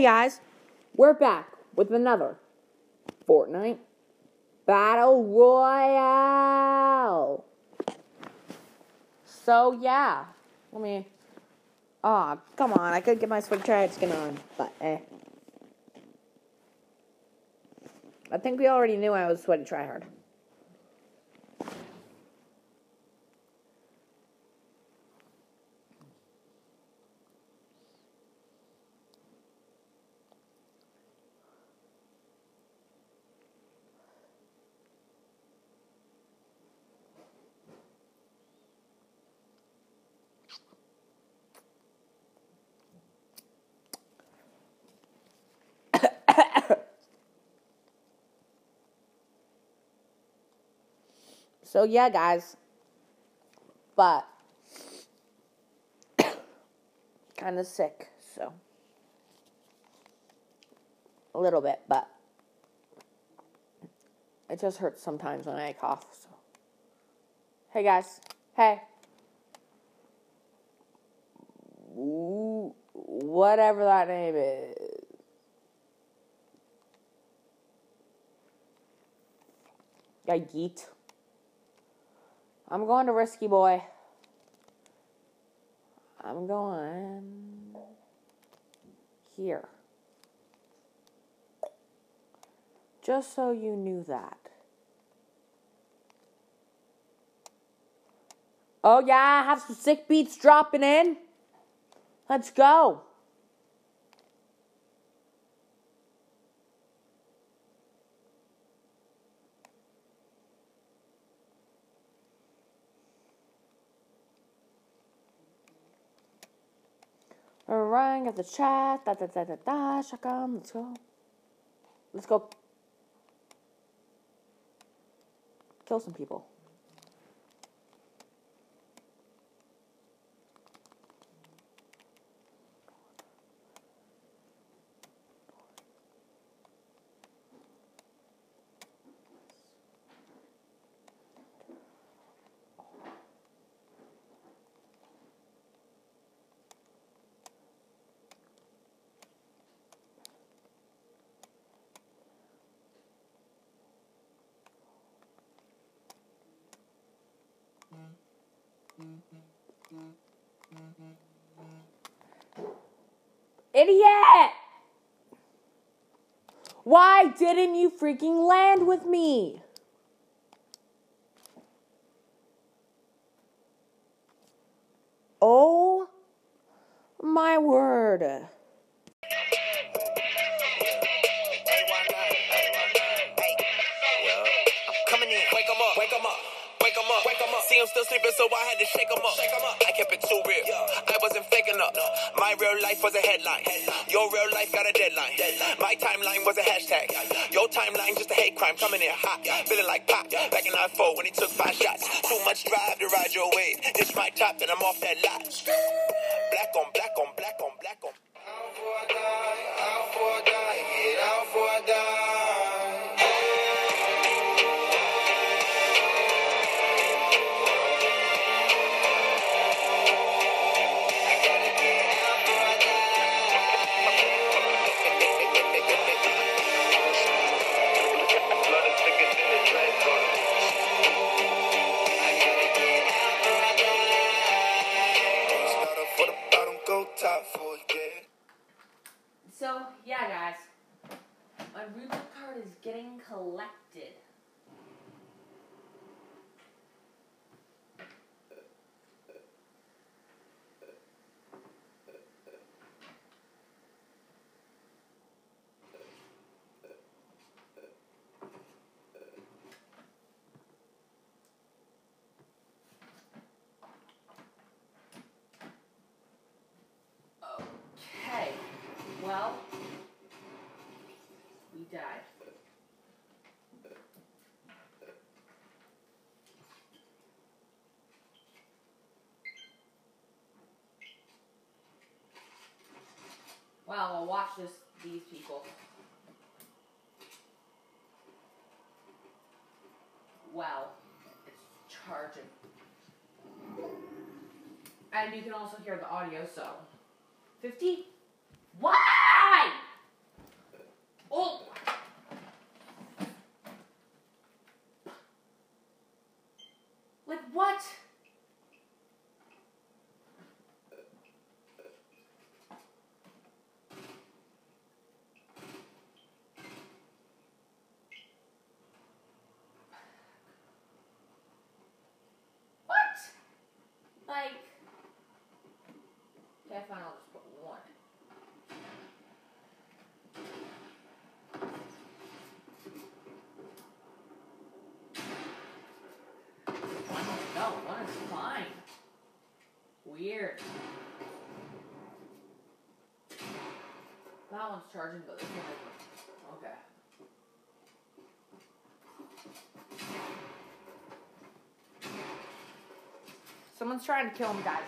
Hey guys, we're back with another Fortnite Battle Royale. So yeah, let me. Aw, oh, come on! I could get my Switch try skin on, but eh. I think we already knew I was sweaty tryhard. So yeah, guys. But kind of sick, so a little bit, but it just hurts sometimes when I cough. So hey, guys. Hey. Whatever that name is. Yeah, yeet. I'm going to Risky Boy. I'm going here. Just so you knew that. Oh, yeah, I have some sick beats dropping in. Let's go. Rang at the chat. Da da da da da. Shakam. Let's go. Let's go. Kill some people. Why didn't you freaking land with me? Oh my word. Him still sleeping, so I had to shake him up. Shake him up. I kept it too real. Yeah. I wasn't faking up. No. My real life was a headline. headline. Your real life got a deadline. deadline. My timeline was a hashtag. Yeah, yeah. Your timeline just a hate crime coming in hot. Feeling like pop. Back in 94 when he took five shots. Too much drive to ride your wave. This my top, and I'm off that lot. Black on black on black on black on. Out for a die, out for a die, get out for a die. Well, I'll watch this. These people. Well, it's charging. And you can also hear the audio, so. 50? Why? Okay, fine. I'll just put one. One no, one is fine. Weird. That one's charging, but this one isn't. Okay. Someone's trying to kill him, guys.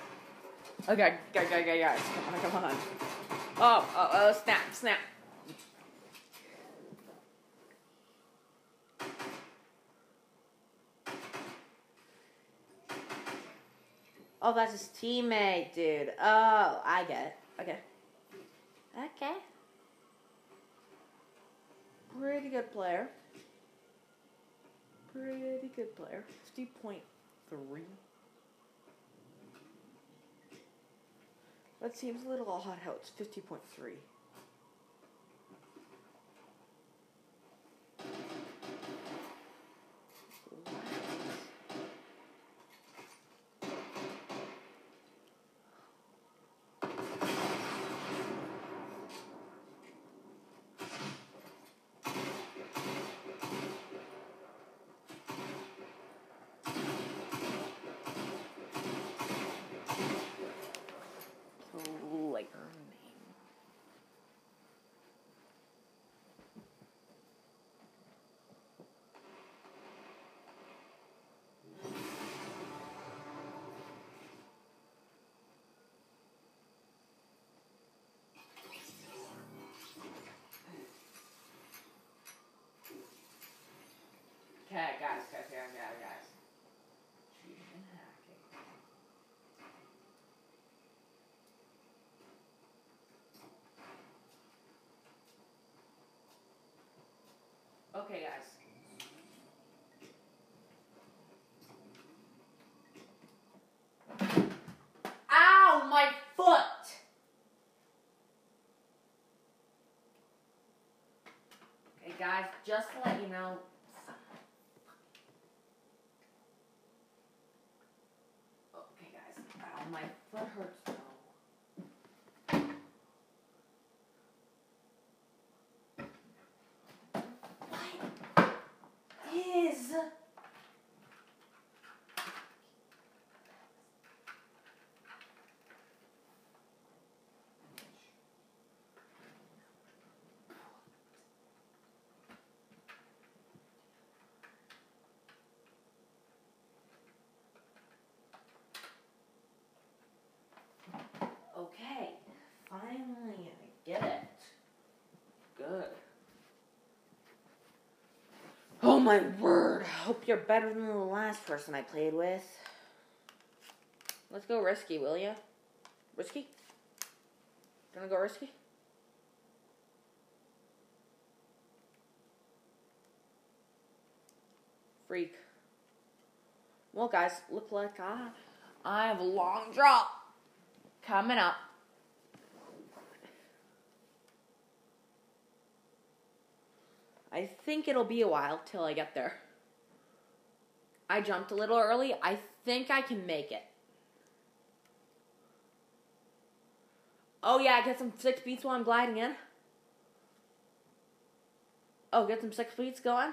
Okay, go, go, go, guys. Come on, come on. Oh, oh, oh, snap, snap. Oh, that's his teammate, dude. Oh, I get it. Okay. Okay. Pretty good player. Pretty good player. 50.3. That seems a little odd how it's 50.3. Player name. Okay, guys, guys, guys, guys, guys. Cheating and hacking. Okay, guys. Ow, my foot! Okay, guys, just to let you know. Okay, guys. Ow, my foot hurts though. What is. Okay, finally I get it. Good. Oh my word. Hope you're better than the last person I played with. Let's go risky, will ya? Risky? Gonna go risky? Freak. Well, guys, look like I, I have a long drop coming up. I think it'll be a while till I get there. I jumped a little early. I think I can make it. Oh yeah, I get some six beats while I'm gliding in. Oh, get some six beats going.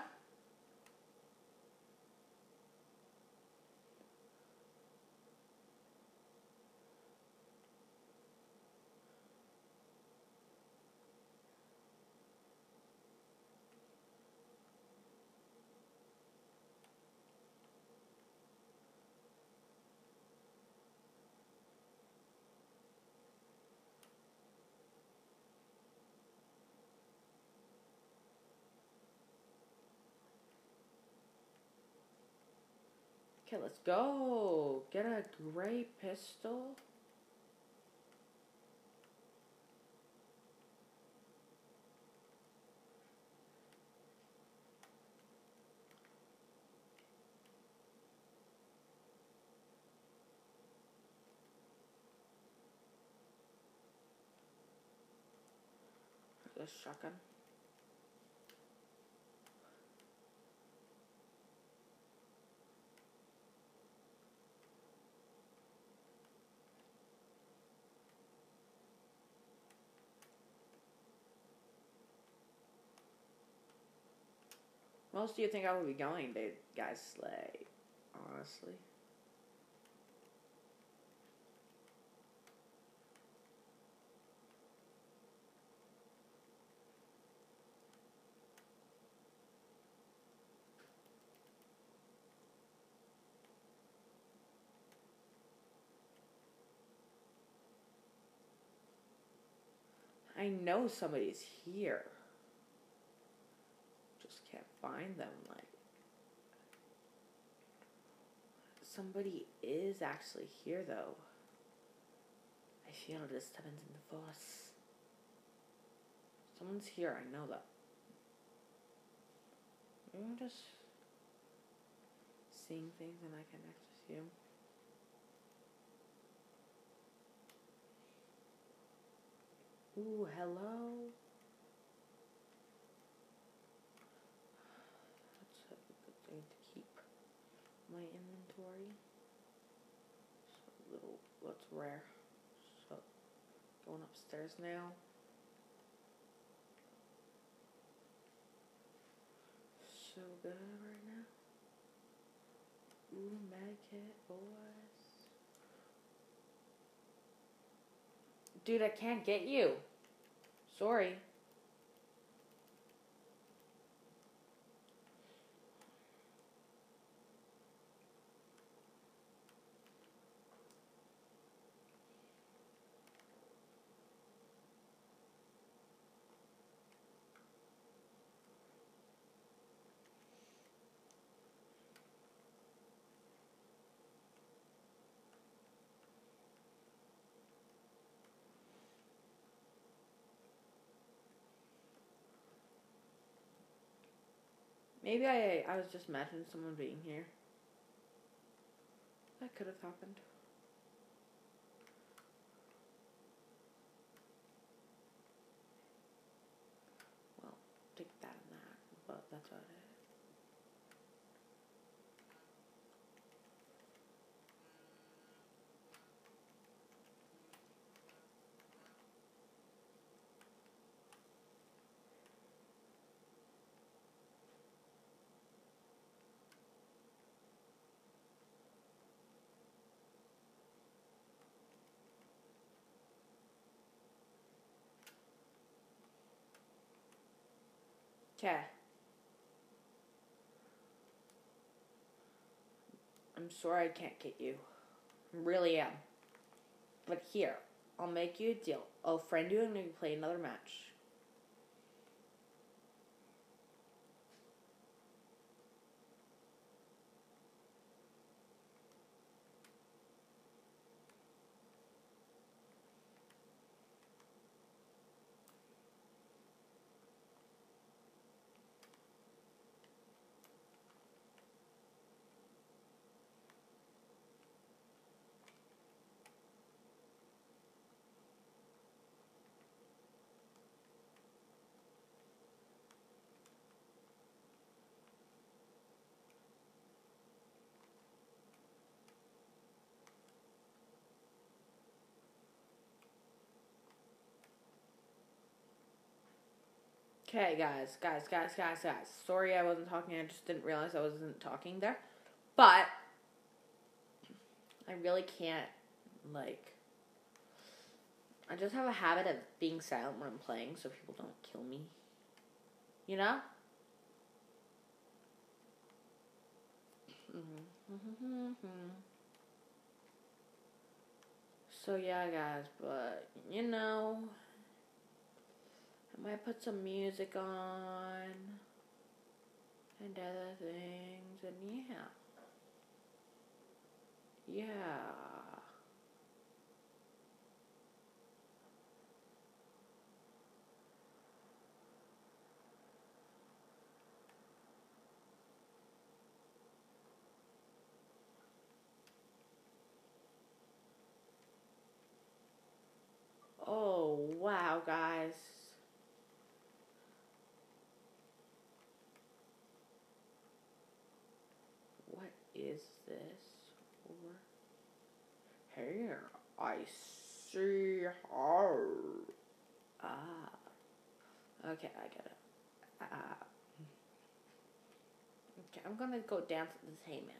Okay, let's go. Get a gray pistol. This shotgun. Where else do you think I would be going, dude? Guys, slay. Honestly. I know somebody's here. Find them. Like, somebody is actually here, though. I feel disturbance in the force. Someone's here. I know that. I'm just seeing things and I connect with you. Ooh, hello. That's a good thing to keep my inventory. So little, what's rare. So, going upstairs now. So good right now. Ooh, medkit, boys. Dude, I can't get you. Sorry. Maybe I I was just imagining someone being here. That could have happened. Well, take that and that, but that's about it. Okay. I'm sorry I can't get you. I really am. But here, I'll make you a deal. I'll friend you and maybe play another match. Okay, guys, guys, guys, guys, guys. Sorry I wasn't talking. I just didn't realize I wasn't talking there. But I really can't, like. I just have a habit of being silent when I'm playing so people don't kill me. You know? Mm-hmm. Mm-hmm. Mm-hmm. So, yeah, guys, but, you know. I might put some music on and other things, and yeah. Yeah. Oh, wow, guys. What is this for? Here, I see her. Ah. Okay, I get it. Ah. Okay, I'm gonna go dance with this hey man.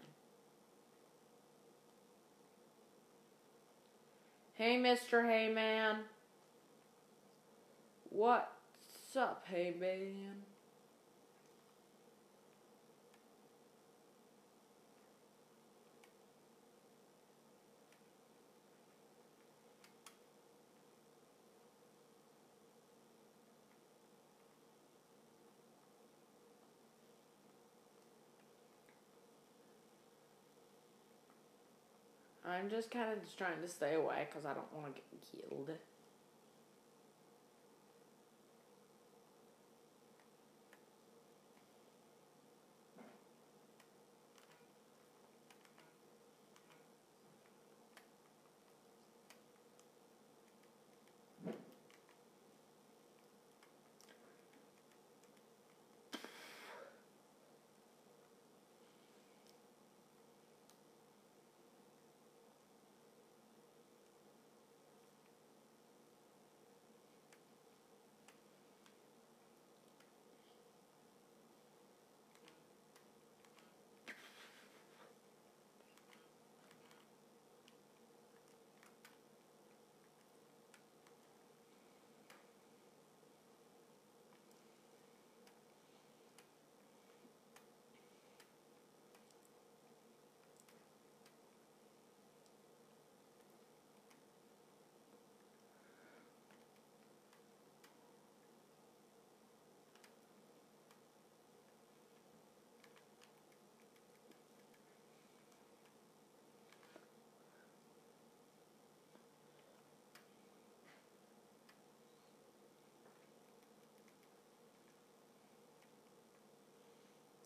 Hey, Mr. Heyman. What's up, hey I'm just kind of just trying to stay away because I don't want to get killed.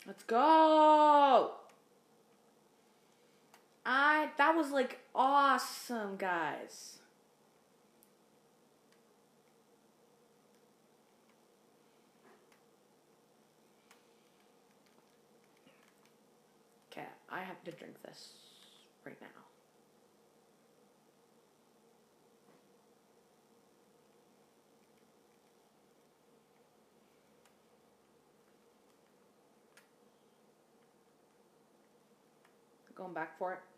Let's go. I that was like awesome, guys. Okay, I have to drink this right now. Going back for it.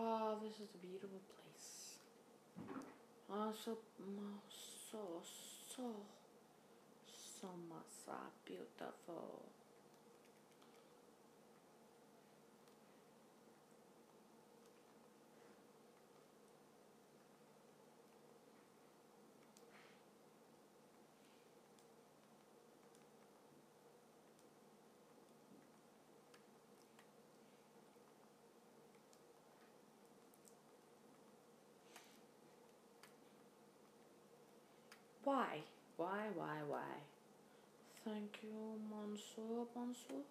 Oh, this is a beautiful place. Oh, so, so, so, so much beautiful. Why? Why, why, why? Thank you, Monsieur, bonjour.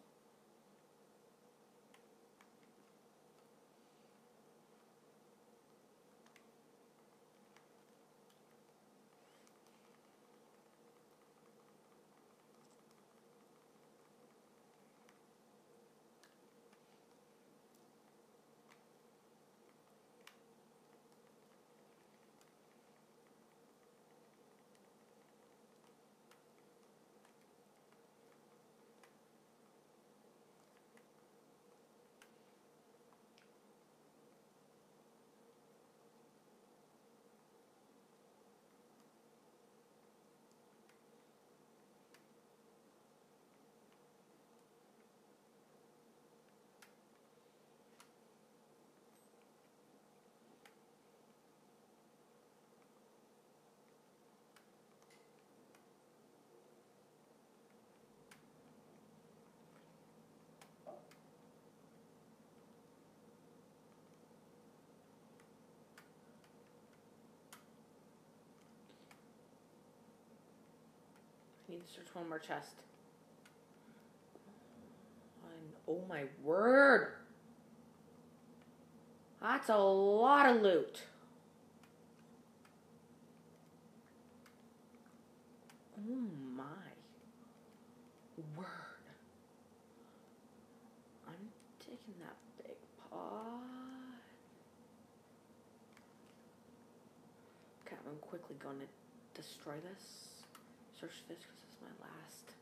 Need to search one more chest. And, oh my word! That's a lot of loot. Oh my word. I'm taking that big pot. Okay, I'm quickly going to destroy this. Search this because it's my last.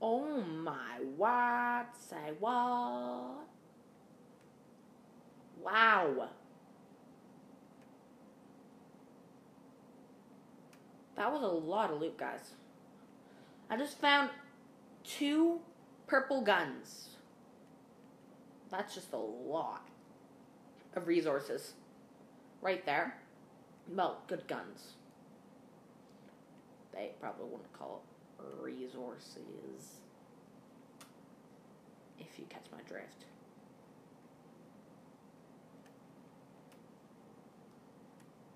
Oh my what? Say what? Wow. That was a lot of loot, guys. I just found two purple guns. That's just a lot of resources. Right there. Well, good guns. They probably wouldn't call it resources. If you catch my drift.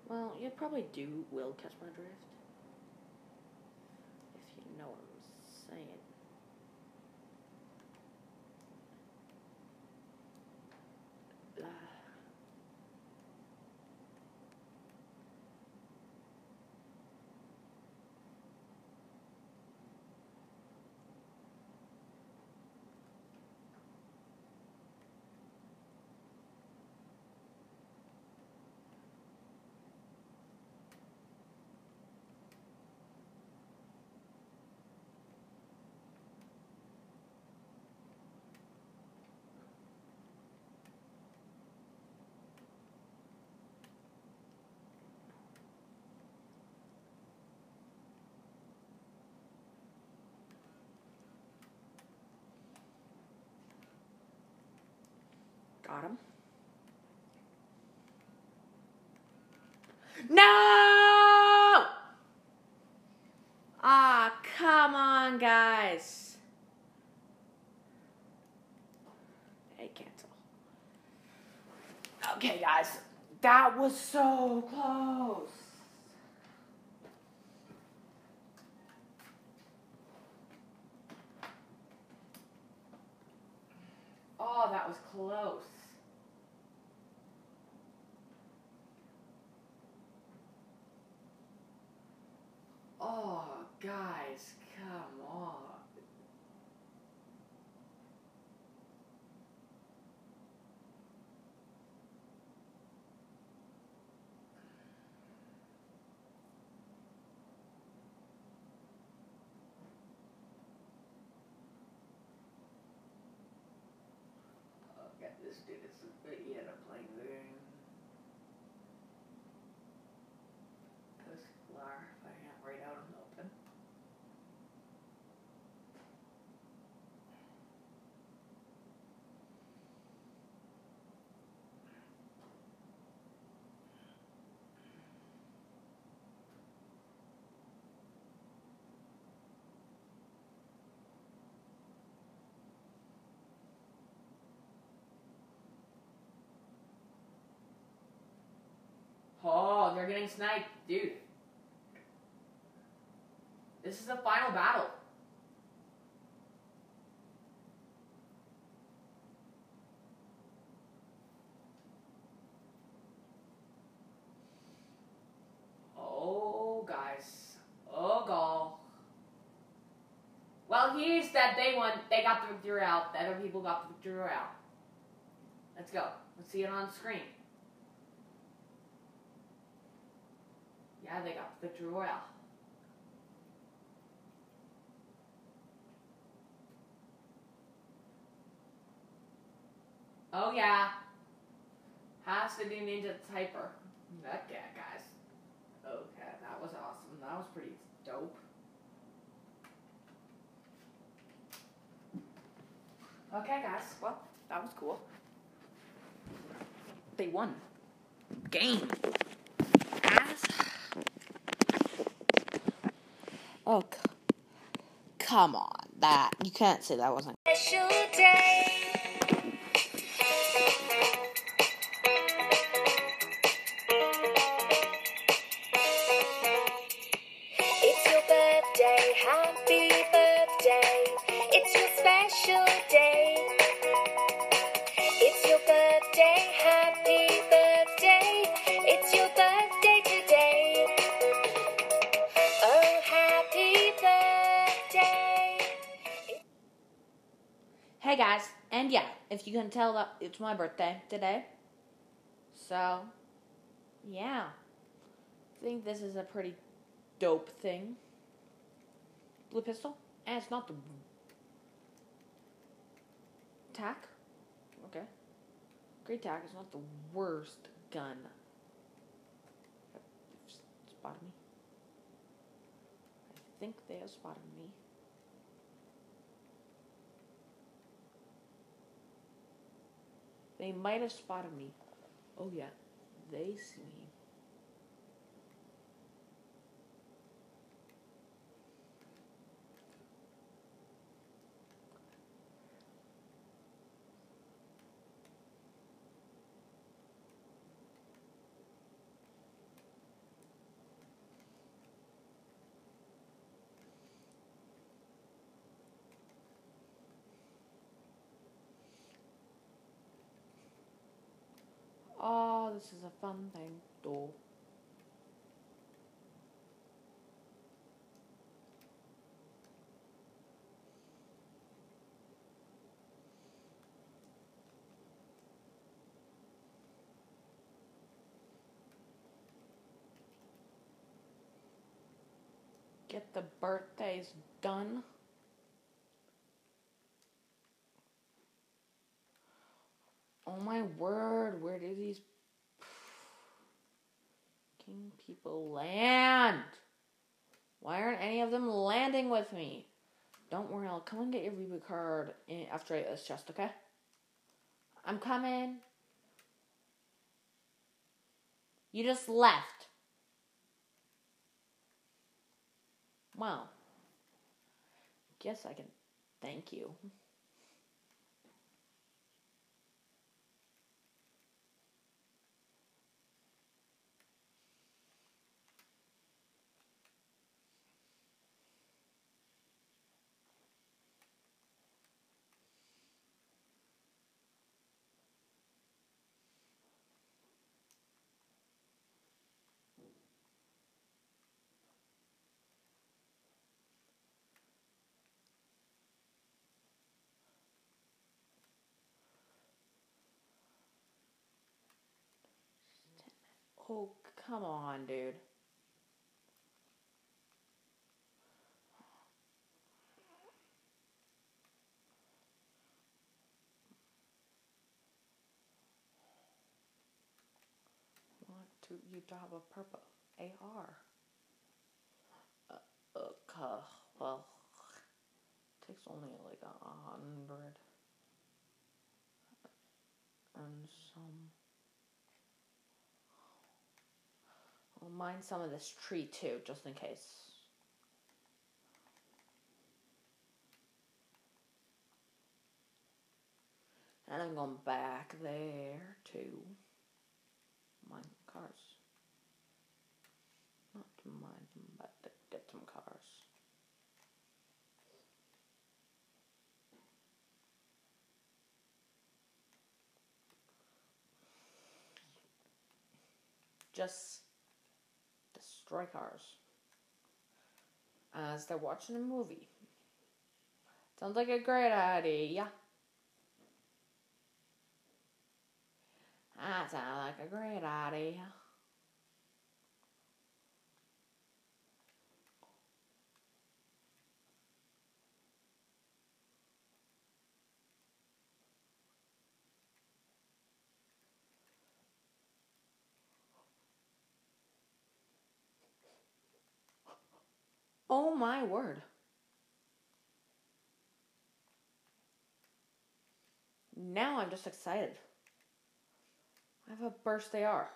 Well, you probably do will catch my drift. If you know what I'm saying. Ah. Got him. No! Ah, come on, guys. Hey, cancel. Okay, guys. That was so close. Oh, that was close. Oh, guys, come on. Okay, this dude is a bit yet a playing the game. Post Lar, if I can't write out and open. They're getting sniped, dude. This is the final battle. Oh, guys. Oh, goal. Well, here's that they won. They got the victory out. The other people got the victory out. Let's go. Let's see it on screen. Yeah, they got the royale. Oh yeah. Has to do Ninja Typer. Guy, guys. Okay, that was awesome. That was pretty dope. Okay, guys. Well, that was cool. They won. Game. Guys. Oh, come on. That you can't say that wasn't. You can tell that it's my birthday today. So, yeah. I think this is a pretty dope thing. Blue pistol? And it's not the tack. Okay. Great tack is not the worst gun. Spotted me. I think they have spotted me. They might have spotted me. Oh yeah, they see me. This is a fun thing, though. Get the birthdays done. Oh my word, where do these people land? Why aren't any of them landing with me? Don't worry, I'll come and get your reboot card after this chest, okay? I'm coming. You just left. Well, guess I can thank you. Oh, come on, dude. Want to you have a purple AR? Uh, okay, well, takes only like a hundred and some. I'll mine some of this tree too, just in case. And I'm going back there to mine cars. Not to mine them, but to get some cars. Just destroy cars uh, as they're watching a movie. Sounds like a great idea. That sounds like a great idea. Oh my word. Now I'm just excited. I have a burst they are.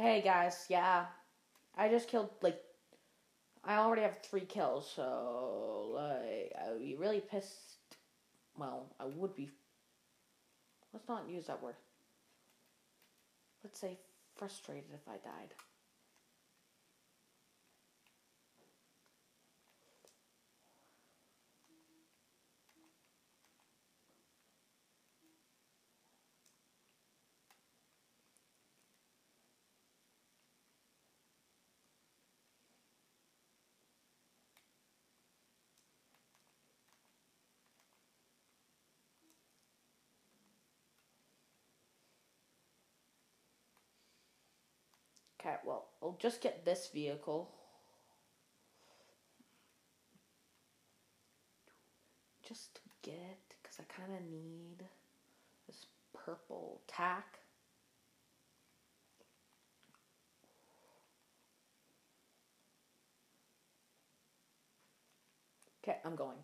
Hey guys, yeah. I just killed like I already have three kills, so like I would be really pissed. Well, I would be. Let's not use that word. Let's say frustrated if I died. Okay, well, I'll just get this vehicle. Just to get because I kind of need this purple tack. Okay, I'm going.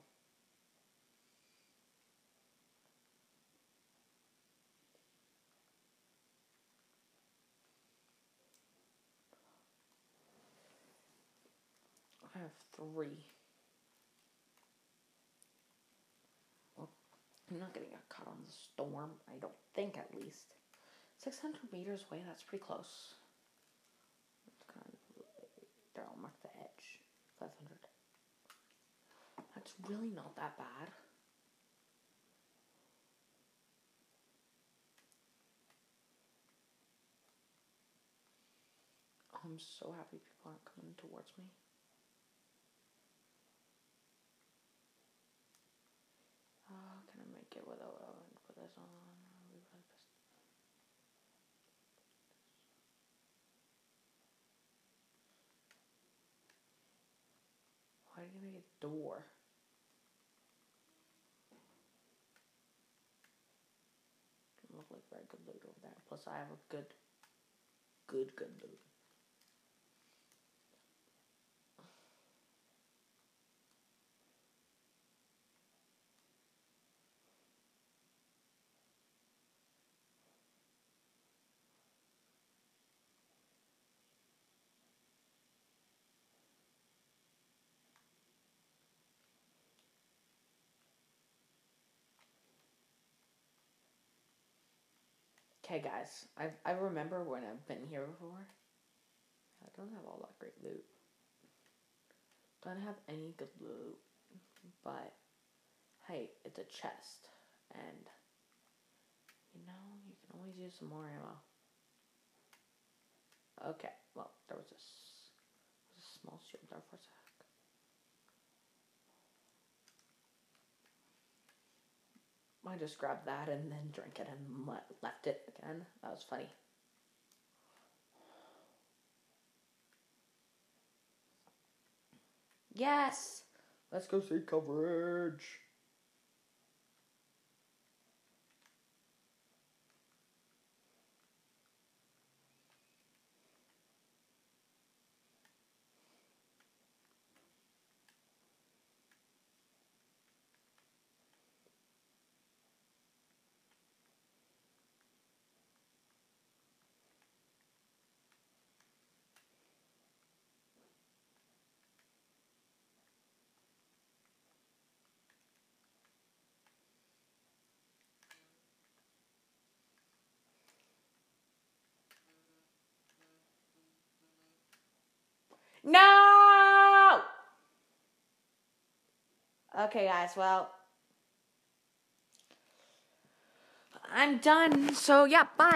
I have three. I'm not gonna get caught on the storm. I don't think, at least. 600 meters away, that's pretty close. It's kind of there. I'll mark the edge. 500. That's really not that bad. I'm so happy people aren't coming towards me. Oh, can I make it without this on? I'll really. Why did you make a door? Doesn't look like very good loot over there. Plus, I have a good, good, good loot. Okay, guys, I I remember when I've been here before. I don't have all that great loot. Don't have any good loot, but hey, it's a chest, and you know you can always use some more ammo. Okay, well there was this was a small shield there for a sec. I just grabbed that and then drank it and le- left it again. That was funny. Yes! Let's go see coverage. No! Okay, guys, well, I'm done. So, yeah, bye.